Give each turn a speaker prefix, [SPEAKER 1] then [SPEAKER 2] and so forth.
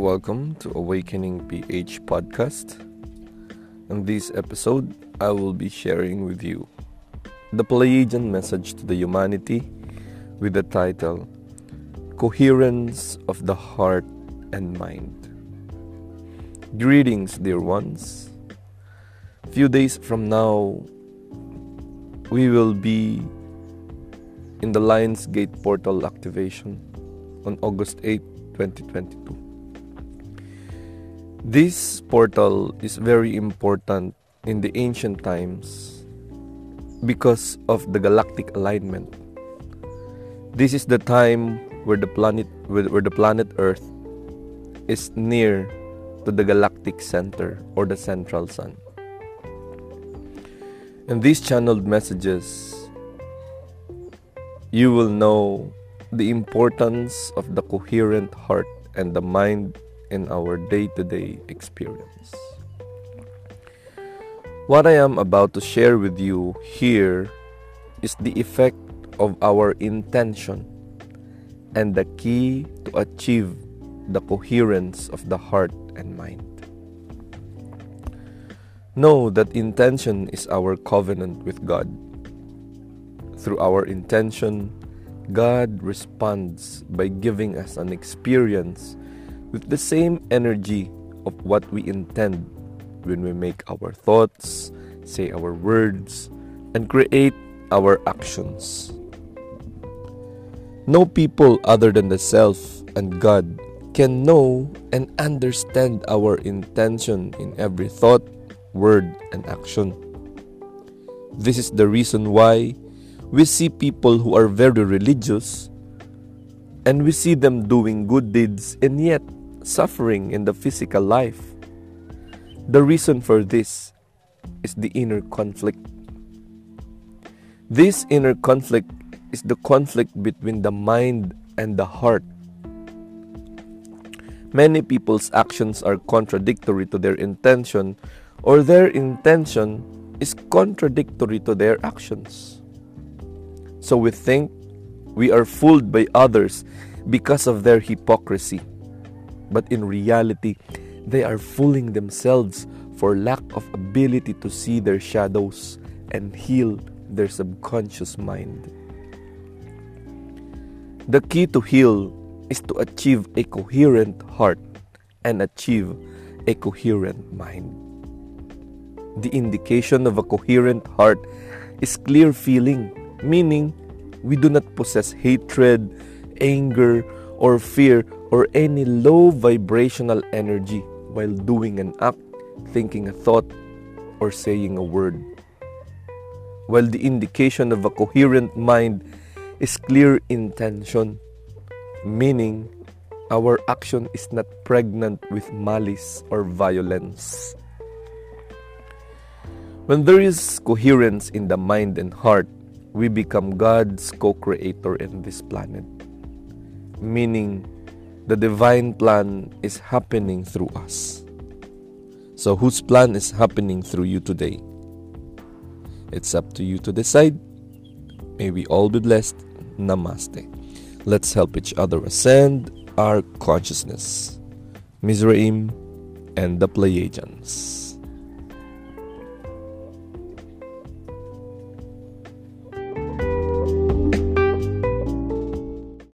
[SPEAKER 1] Welcome to Awakening PH podcast. In this episode, I will be sharing with you the Pleiadian message to the humanity with the title Coherence of the Heart and Mind. Greetings, dear ones. Few days from now, we will be in the Lions Gate portal activation on August 8, 2022. This portal is very important in the ancient times because of the galactic alignment. This is the time where the planet where the planet Earth is near to the galactic center or the central sun. In these channeled messages, you will know the importance of the coherent heart and the mind in our day to day experience. What I am about to share with you here is the effect of our intention and the key to achieve the coherence of the heart and mind. Know that intention is our covenant with God. Through our intention, God responds by giving us an experience with the same energy of what we intend when we make our thoughts, say our words, and create our actions. No people other than the self and God can know and understand our intention in every thought, word, and action. This is the reason why we see people who are very religious and we see them doing good deeds and yet suffering in the physical life. The reason for this is the inner conflict. This inner conflict is the conflict between the mind and the heart. Many people's actions are contradictory to their intention, or their intention is contradictory to their actions. So we think we are fooled by others because of their hypocrisy but in reality, they are fooling themselves for lack of ability to see their shadows and heal their subconscious mind. The key to heal is to achieve a coherent heart and achieve a coherent mind. The indication of a coherent heart is clear feeling, meaning we do not possess hatred, anger, or fear or any low vibrational energy while doing an act, thinking a thought, or saying a word. While the indication of a coherent mind is clear intention, meaning our action is not pregnant with malice or violence. When there is coherence in the mind and heart, we become God's co creator in this planet meaning the divine plan is happening through us. So, whose plan is happening through you today? It's up to you to decide. May we all be blessed. Namaste. Let's help each other ascend our consciousness. Mizraim and the Pleiadians.